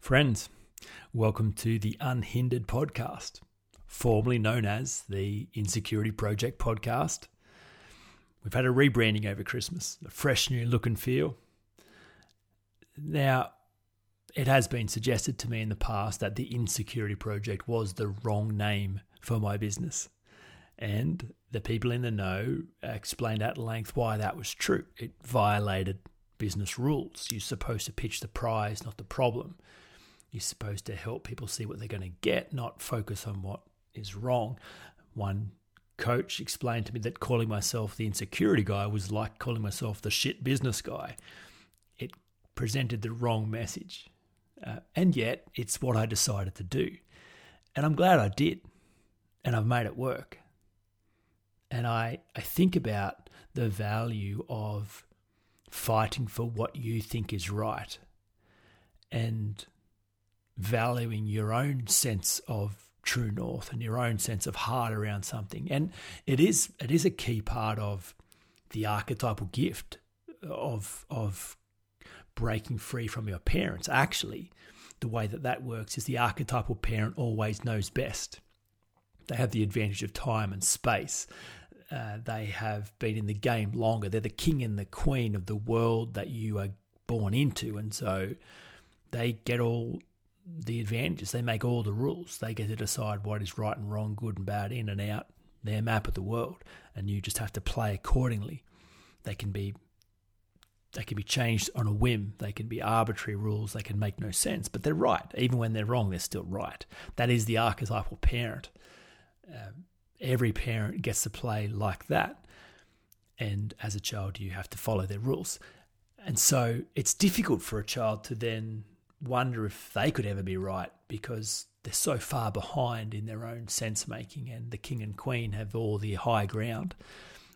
Friends, welcome to the Unhindered podcast, formerly known as the Insecurity Project podcast. We've had a rebranding over Christmas, a fresh new look and feel. Now, it has been suggested to me in the past that the Insecurity Project was the wrong name for my business. And the people in the know explained at length why that was true. It violated business rules. You're supposed to pitch the prize, not the problem. You're supposed to help people see what they're going to get, not focus on what is wrong. One coach explained to me that calling myself the insecurity guy was like calling myself the shit business guy. It presented the wrong message. Uh, and yet, it's what I decided to do. And I'm glad I did. And I've made it work. And I, I think about the value of fighting for what you think is right and valuing your own sense of true north and your own sense of heart around something. And it is it is a key part of the archetypal gift of of breaking free from your parents. Actually, the way that that works is the archetypal parent always knows best. They have the advantage of time and space. Uh, they have been in the game longer. They're the king and the queen of the world that you are born into, and so they get all the advantages. They make all the rules. They get to decide what is right and wrong, good and bad, in and out, their map of the world, and you just have to play accordingly. They can be they can be changed on a whim. They can be arbitrary rules. They can make no sense, but they're right. Even when they're wrong, they're still right. That is the archetypal parent. Um, every parent gets to play like that. And as a child, you have to follow their rules. And so it's difficult for a child to then wonder if they could ever be right because they're so far behind in their own sense making, and the king and queen have all the high ground.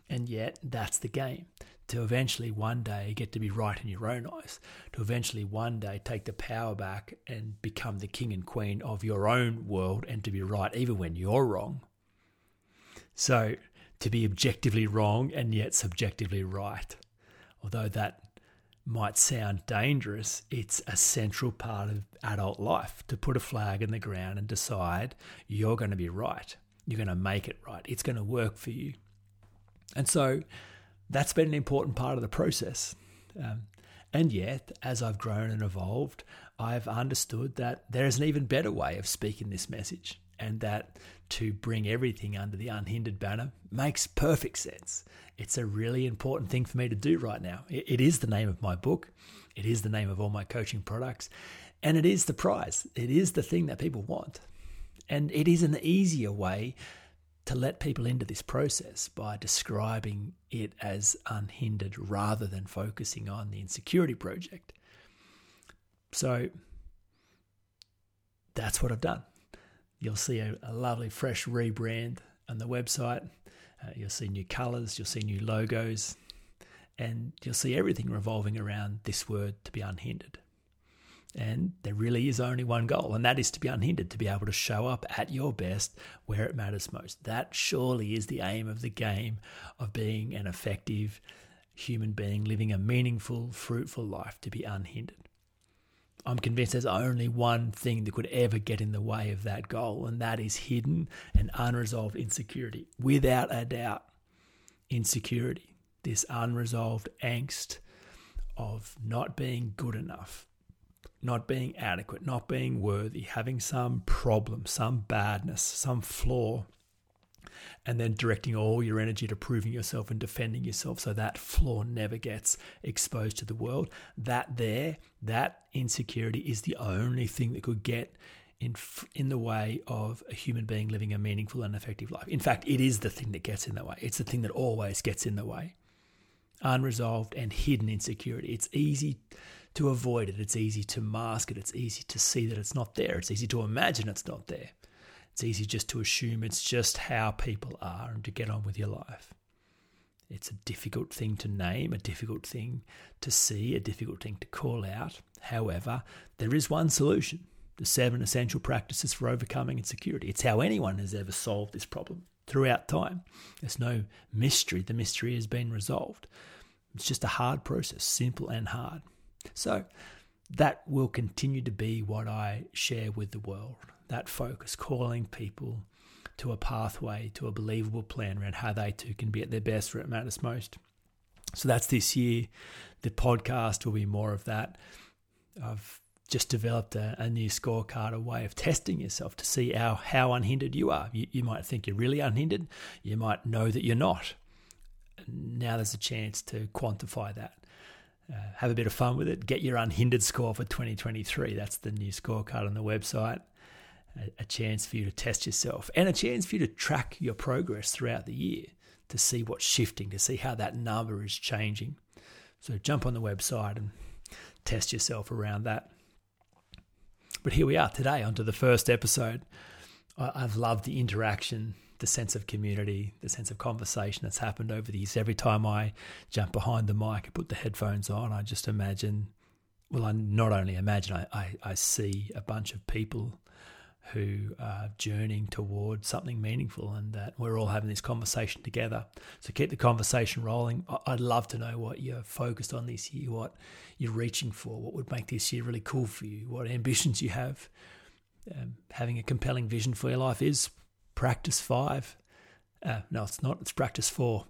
And yet, that's the game to eventually one day get to be right in your own eyes, to eventually one day take the power back and become the king and queen of your own world and to be right even when you're wrong. So, to be objectively wrong and yet subjectively right. Although that might sound dangerous, it's a central part of adult life to put a flag in the ground and decide you're going to be right. You're going to make it right. It's going to work for you. And so that's been an important part of the process. Um, and yet, as I've grown and evolved, I've understood that there is an even better way of speaking this message, and that to bring everything under the unhindered banner makes perfect sense. It's a really important thing for me to do right now. It is the name of my book, it is the name of all my coaching products, and it is the prize. It is the thing that people want. And it is an easier way to let people into this process by describing it as unhindered rather than focusing on the insecurity project. So that's what I've done. You'll see a, a lovely fresh rebrand on the website. Uh, you'll see new colors, you'll see new logos, and you'll see everything revolving around this word to be unhindered. And there really is only one goal, and that is to be unhindered, to be able to show up at your best where it matters most. That surely is the aim of the game of being an effective human being, living a meaningful, fruitful life, to be unhindered. I'm convinced there's only one thing that could ever get in the way of that goal, and that is hidden and unresolved insecurity. Without a doubt, insecurity, this unresolved angst of not being good enough, not being adequate, not being worthy, having some problem, some badness, some flaw, and then directing all your energy to proving yourself and defending yourself so that flaw never gets exposed to the world. That there, that insecurity is the only thing that could get in in the way of a human being living a meaningful and effective life. In fact, it is the thing that gets in the way. It's the thing that always gets in the way. Unresolved and hidden insecurity. It's easy to avoid it. It's easy to mask it. It's easy to see that it's not there. It's easy to imagine it's not there. It's easy just to assume it's just how people are and to get on with your life. It's a difficult thing to name, a difficult thing to see, a difficult thing to call out. However, there is one solution the seven essential practices for overcoming insecurity. It's how anyone has ever solved this problem throughout time. There's no mystery. The mystery has been resolved. It's just a hard process, simple and hard. So, that will continue to be what I share with the world. That focus, calling people to a pathway, to a believable plan around how they too can be at their best where it matters most. So that's this year. The podcast will be more of that. I've just developed a, a, new scorecard, a way of testing yourself to see how, how unhindered you are. You, you might think you're really unhindered. You might know that you're not. Now there's a chance to quantify that. Uh, have a bit of fun with it. Get your unhindered score for 2023. That's the new scorecard on the website. A, chance for you to test yourself and a chance for you to track your progress throughout the year to see what's shifting, to see how that number is changing. So jump on the website and test yourself around that. But here we are today, onto the first episode. I've loved the interaction, the sense of community, the sense of conversation that's happened over the years. Every time I jump behind the mic and put the headphones on, I just imagine, well, I not only imagine, I, I, I see a bunch of people who are journeying towards something meaningful and that we're all having this conversation together. So keep the conversation rolling. I'd love to know what you're focused on this year, what you're reaching for, what would make this year really cool for you, what ambitions you have. Um, having a compelling vision for your life is practice five. Uh, no, it's not. It's practice four.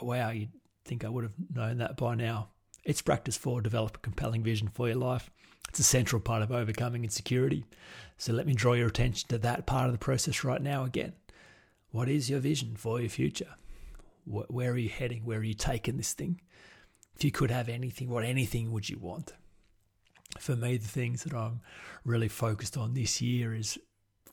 Wow, you'd think I would have known that by now. It's practice four. Develop a compelling vision for your life. It's a central part of overcoming insecurity. So let me draw your attention to that part of the process right now again. What is your vision for your future? Where are you heading? Where are you taking this thing? If you could have anything, what anything would you want? For me, the things that I'm really focused on this year is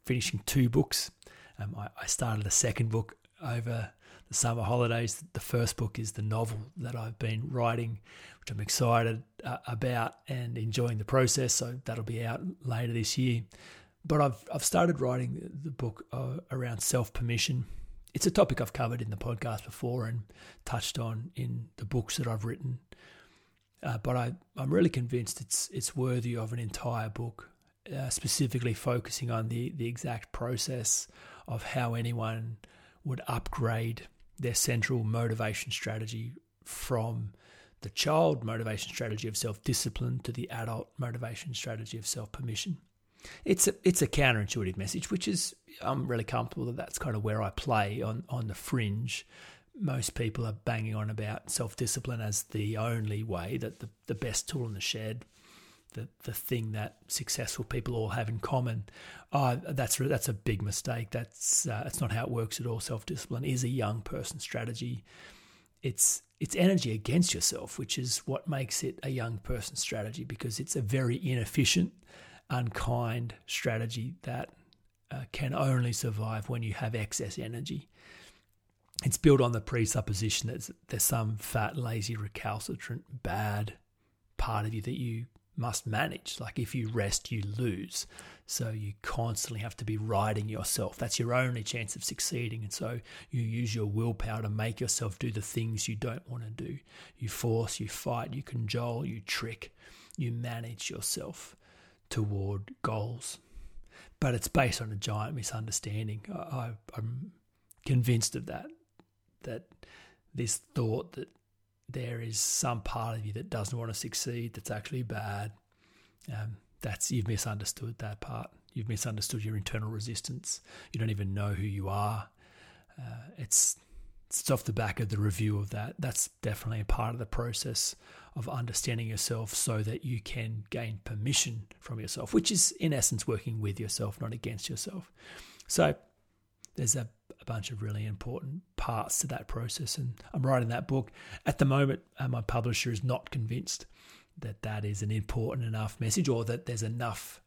finishing two books. Um, I, I started a second book over the summer holidays. The first book is the novel that I've been writing, which I'm excited uh, about and enjoying the process. So that'll be out later this year. But I've I've started writing the book uh, around self permission. It's a topic I've covered in the podcast before and touched on in the books that I've written. Uh, but I, I'm really convinced it's it's worthy of an entire book, uh, specifically focusing on the the exact process of how anyone would upgrade their central motivation strategy from the child motivation strategy of self discipline to the adult motivation strategy of self permission. It's a, it's a counterintuitive message, which is, I'm really comfortable that that's kind of where I play on, on the fringe. Most people are banging on about self discipline as the only way, that the, the best tool in the shed, the, the thing that successful people all have in common. Oh, that's that's a big mistake. That's uh, that's not how it works at all. Self discipline is a young person strategy. It's it's energy against yourself, which is what makes it a young person strategy because it's a very inefficient, unkind strategy that uh, can only survive when you have excess energy. It's built on the presupposition that there's some fat, lazy, recalcitrant, bad part of you that you must manage. Like if you rest, you lose. So you constantly have to be riding yourself. That's your only chance of succeeding. And so you use your willpower to make yourself do the things you don't want to do. You force, you fight, you cajole, you trick, you manage yourself toward goals. But it's based on a giant misunderstanding. I, I'm convinced of that. That this thought that there is some part of you that doesn't want to succeed that's actually bad. Um, that's you've misunderstood that part. You've misunderstood your internal resistance. You don't even know who you are. Uh, it's it's off the back of the review of that. That's definitely a part of the process of understanding yourself so that you can gain permission from yourself, which is in essence working with yourself, not against yourself. So there's a, a bunch of really important parts to that process. And I'm writing that book. At the moment, uh, my publisher is not convinced that that is an important enough message or that there's enough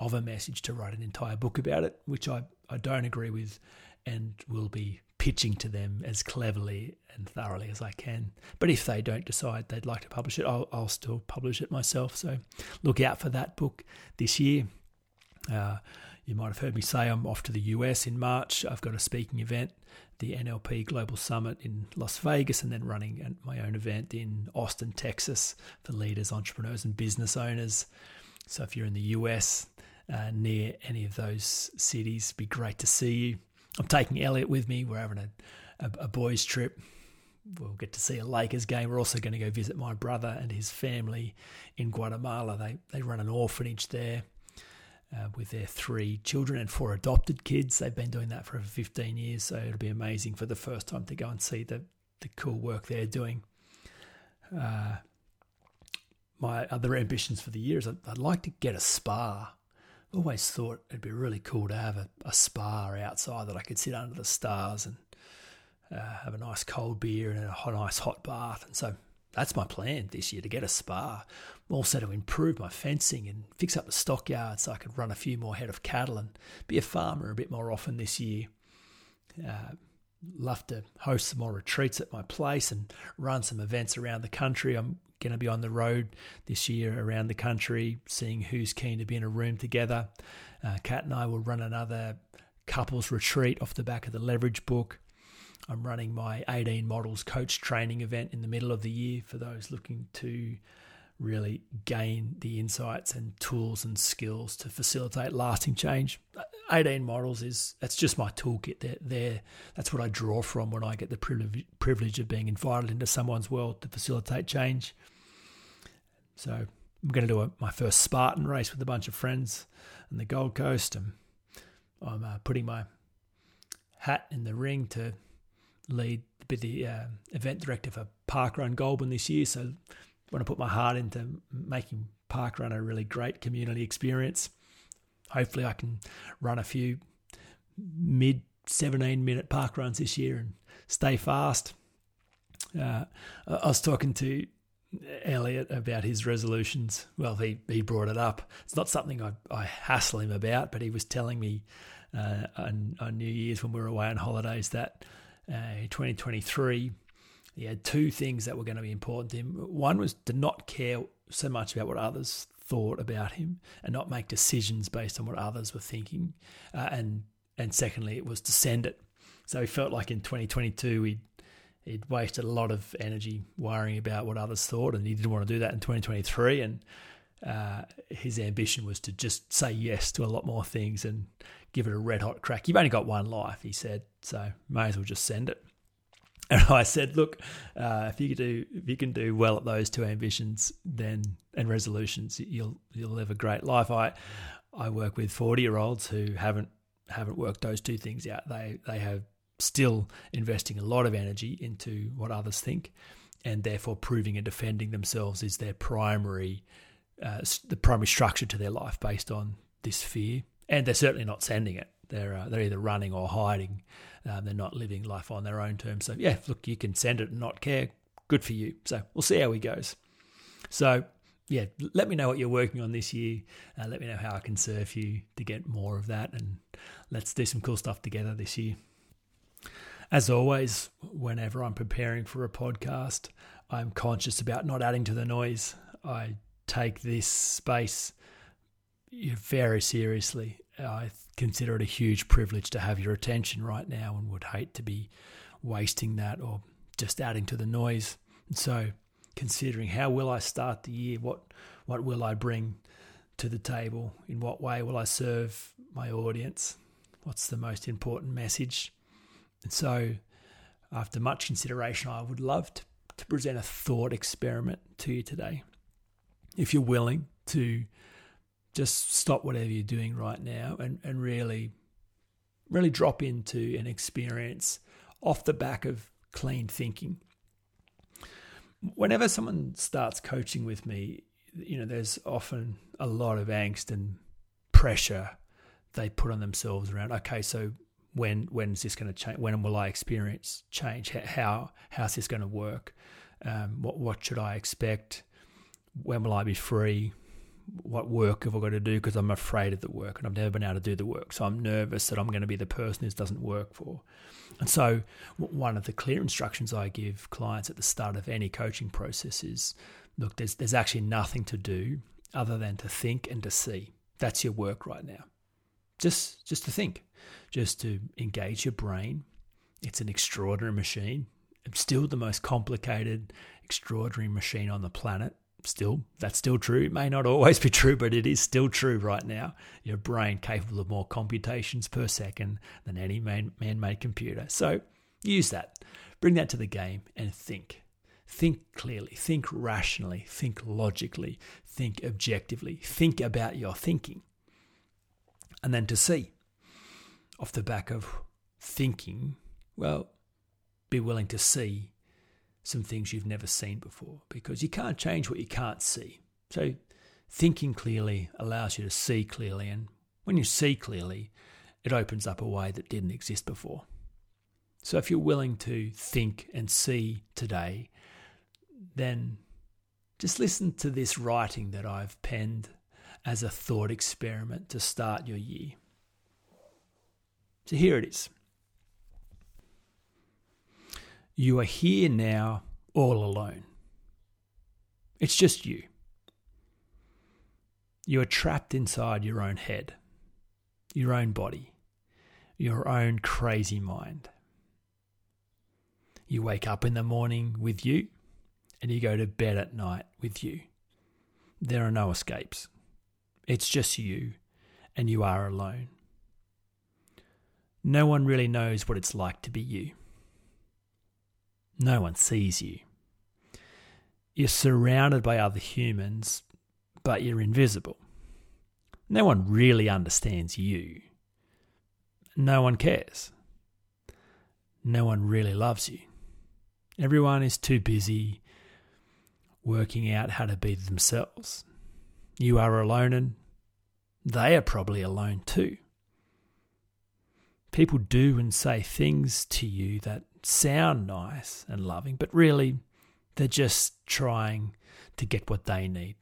of a message to write an entire book about it, which I, I don't agree with and will be pitching to them as cleverly and thoroughly as I can. But if they don't decide they'd like to publish it, I'll, I'll still publish it myself. So look out for that book this year. Uh, you might have heard me say I'm off to the US in March. I've got a speaking event, the NLP Global Summit in Las Vegas, and then running my own event in Austin, Texas for leaders, entrepreneurs, and business owners. So if you're in the US, uh, near any of those cities, be great to see you. I'm taking Elliot with me. We're having a, a, a boys' trip. we'll get to see a Lakers game. We're also going to go visit my brother and his family in Guatemala. They they run an orphanage there uh, with their three children and four adopted kids. They've been doing that for over 15 years, so it'll be amazing for the first time to go and see the the cool work they're doing. Uh, my other ambitions for the year is I'd, I'd like to get a spa. I've always thought it'd be really cool to have a, a spa outside that I could sit under the stars and uh, have a nice cold beer and a hot, nice hot bath. And so that's my plan this year to get a spa. Also to improve my fencing and fix up the stockyard so I could run a few more head of cattle and be a farmer a bit more often this year. Uh, love to host some more retreats at my place and run some events around the country. I'm going to be on the road this year around the country, seeing who's keen to be in a room together. Uh, Kat and I will run another couples retreat off the back of the Leverage book. I'm running my 18 models coach training event in the middle of the year for those looking to really gain the insights and tools and skills to facilitate lasting change. 18 models is that's just my toolkit. There, there that's what I draw from when I get the privilege, privilege of being invited into someone's world to facilitate change. So I'm going to do a, my first Spartan race with a bunch of friends on the Gold Coast, and I'm uh, putting my hat in the ring to lead be the uh, event director for Parkrun Goulburn this year. So I want to put my heart into making Parkrun a really great community experience. Hopefully, I can run a few mid 17 minute park runs this year and stay fast. Uh, I was talking to Elliot about his resolutions. Well, he, he brought it up. It's not something I, I hassle him about, but he was telling me uh, on, on New Year's when we were away on holidays that 2023 he had two things that were going to be important to him. One was to not care so much about what others thought about him and not make decisions based on what others were thinking. Uh, and and secondly, it was to send it. So he felt like in 2022 he'd he'd wasted a lot of energy worrying about what others thought, and he didn't want to do that in 2023. And uh, his ambition was to just say yes to a lot more things and give it a red hot crack. You've only got one life, he said, so may as well just send it. And I said, look, uh, if you do if you can do well at those two ambitions, then and resolutions, you'll you'll live a great life. I I work with forty year olds who haven't haven't worked those two things out. They they have still investing a lot of energy into what others think, and therefore proving and defending themselves is their primary uh, the primary structure to their life based on this fear. And they're certainly not sending it. They're uh, they're either running or hiding. Um, they're not living life on their own terms. So yeah, look, you can send it and not care. Good for you. So we'll see how he goes. So yeah, let me know what you're working on this year. Uh, let me know how I can serve you to get more of that, and let's do some cool stuff together this year. As always, whenever I'm preparing for a podcast, I'm conscious about not adding to the noise. I take this space very seriously. I consider it a huge privilege to have your attention right now and would hate to be wasting that or just adding to the noise. And so, considering how will I start the year? What what will I bring to the table? In what way will I serve my audience? What's the most important message? And so, after much consideration, I would love to, to present a thought experiment to you today. If you're willing to just stop whatever you're doing right now and, and really, really drop into an experience off the back of clean thinking. Whenever someone starts coaching with me, you know, there's often a lot of angst and pressure they put on themselves around, okay, so when when is this going to change? When will I experience change? How how's this going to work? Um, what what should I expect? When will I be free? what work have I got to do because I'm afraid of the work and I've never been able to do the work. So I'm nervous that I'm going to be the person this doesn't work for. And so one of the clear instructions I give clients at the start of any coaching process is look, there's, there's actually nothing to do other than to think and to see. That's your work right now. Just, just to think, just to engage your brain. It's an extraordinary machine. It's still the most complicated, extraordinary machine on the planet still, that's still true. It may not always be true, but it is still true right now. Your brain capable of more computations per second than any man made computer. So use that. Bring that to the game and think. Think clearly, think rationally, think logically, think objectively, think about your thinking. And then to see, off the back of thinking, well, be willing to see some things you've never seen before because you can't change what you can't see. So, thinking clearly allows you to see clearly. And when you see clearly, it opens up a way that didn't exist before. So, if you're willing to think and see today, then just listen to this writing that I've penned as a thought experiment to start your year. So, here it is. You are here now all alone. It's just you. You are trapped inside your own head, your own body, your own crazy mind. You wake up in the morning with you, and you go to bed at night with you. There are no escapes. It's just you, and you are alone. No one really knows what it's like to be you. No one sees you. You're surrounded by other humans, but you're invisible. No one really understands you. No one cares. No one really loves you. Everyone is too busy working out how to be themselves. You are alone, and they are probably alone too. People do and say things to you that sound nice and loving, but really they're just trying to get what they need.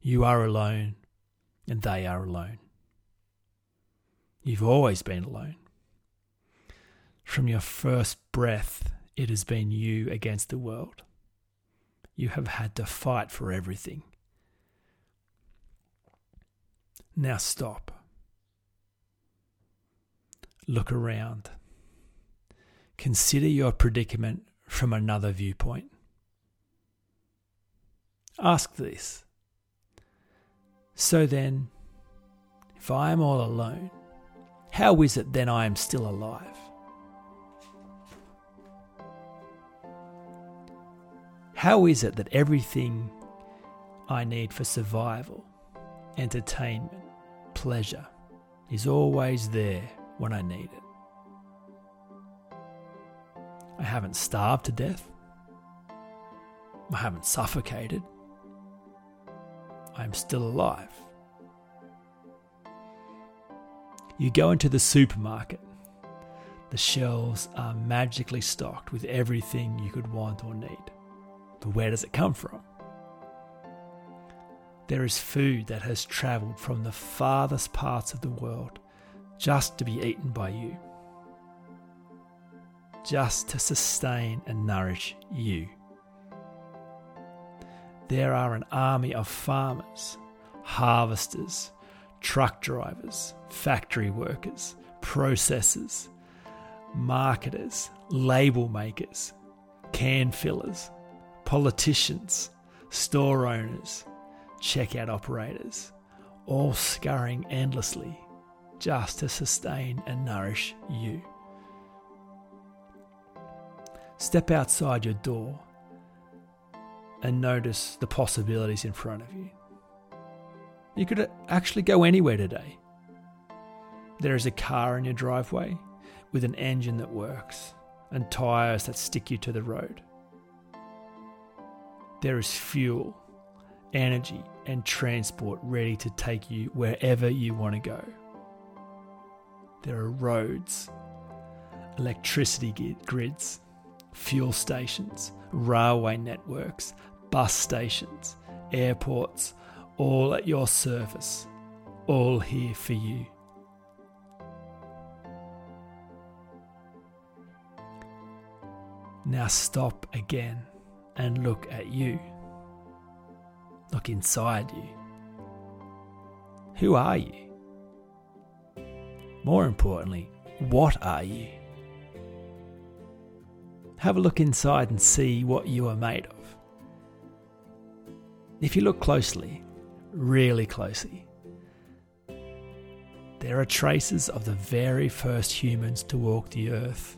You are alone and they are alone. You've always been alone. From your first breath, it has been you against the world. You have had to fight for everything. Now stop. Look around. Consider your predicament from another viewpoint. Ask this. So then, if I am all alone, how is it then I am still alive? How is it that everything I need for survival, entertainment, pleasure is always there when I need it? I haven't starved to death. I haven't suffocated. I am still alive. You go into the supermarket. The shelves are magically stocked with everything you could want or need. But where does it come from? There is food that has travelled from the farthest parts of the world just to be eaten by you just to sustain and nourish you. There are an army of farmers, harvesters, truck drivers, factory workers, processors, marketers, label makers, can fillers, politicians, store owners, checkout operators, all scurrying endlessly just to sustain and nourish you. Step outside your door and notice the possibilities in front of you. You could uh, actually go anywhere today. There is a car in your driveway with an engine that works and tyres that stick you to the road. There is fuel, energy, and transport ready to take you wherever you want to go. There are roads, electricity grids, fuel stations, railway networks, bus stations, airports, all at your service, all here for you. Now stop again and look at you. Look inside you. Who are you? More importantly, what are you? Have a look inside and see what you are made of. If you look closely, really closely, there are traces of the very first humans to walk the earth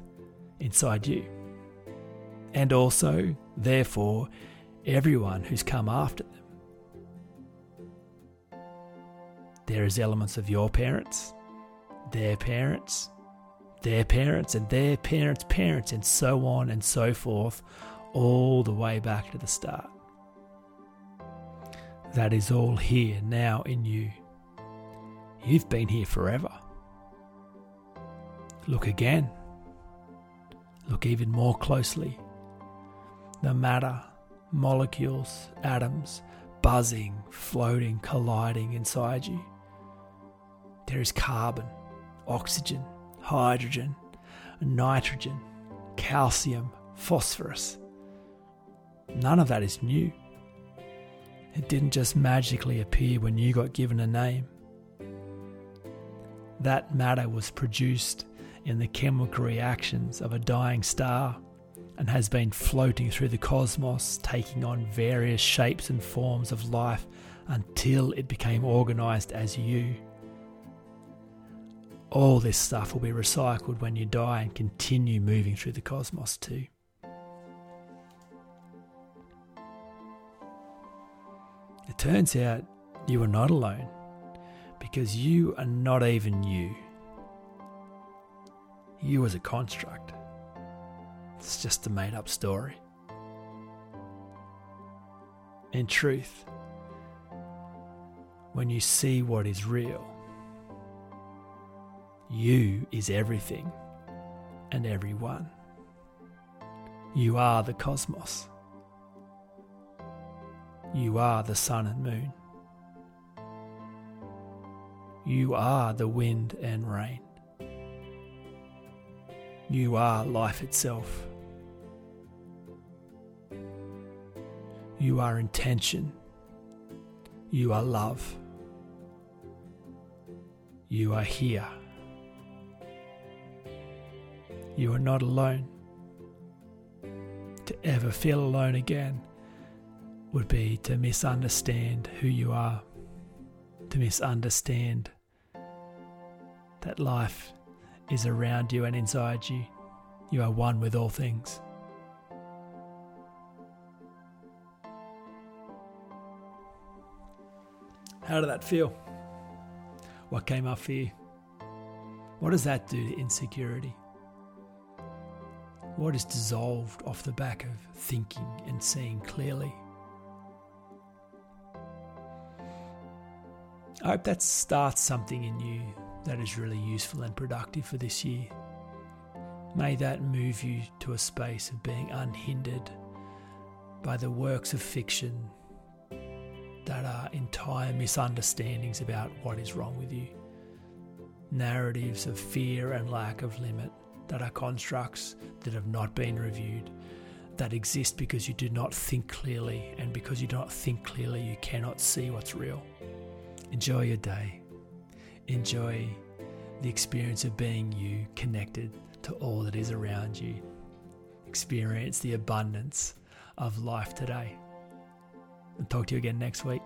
inside you. and also, therefore, everyone who's come after them. There is elements of your parents, their parents, their parents, and their parents' parents, and so on and so forth, all the way back to the start. That is all here now in you. You've been here forever. Look again. Look even more closely. The matter, molecules, atoms, buzzing, floating, colliding inside you. There is carbon, oxygen, hydrogen, nitrogen, calcium, phosphorus. None of that is new. It didn't just magically appear when you got given a name. That matter was produced in the chemical reactions of a dying star and has been floating through the cosmos, taking on various shapes and forms of life until it became organized as you. All this stuff will be recycled when you die and continue moving through the cosmos too. It turns out you are not alone because you are not even you. You as a construct. It's just a made up story. In truth, when you see what is real, you is everything and everyone. You are the cosmos. You are the sun and moon. You are the wind and rain. You are life itself. You are intention. You are love. You are here. You are not alone. To ever feel alone again would be to misunderstand who you are, to misunderstand that life is around you and inside you. You are one with all things. How did that feel? What came up for you? What does that do to insecurity? What is dissolved off the back of thinking and seeing clearly? I hope that starts something in you that is really useful and productive for this year. May that move you to a space of being unhindered by the works of fiction that are entire misunderstandings about what is wrong with you. Narratives of fear and lack of limit that are constructs that have not been reviewed, that exist because you do not think clearly, and because you do not think clearly, you cannot see what's real. Enjoy your day. Enjoy the experience of being you connected to all that is around you. Experience the abundance of life today. And talk to you again next week.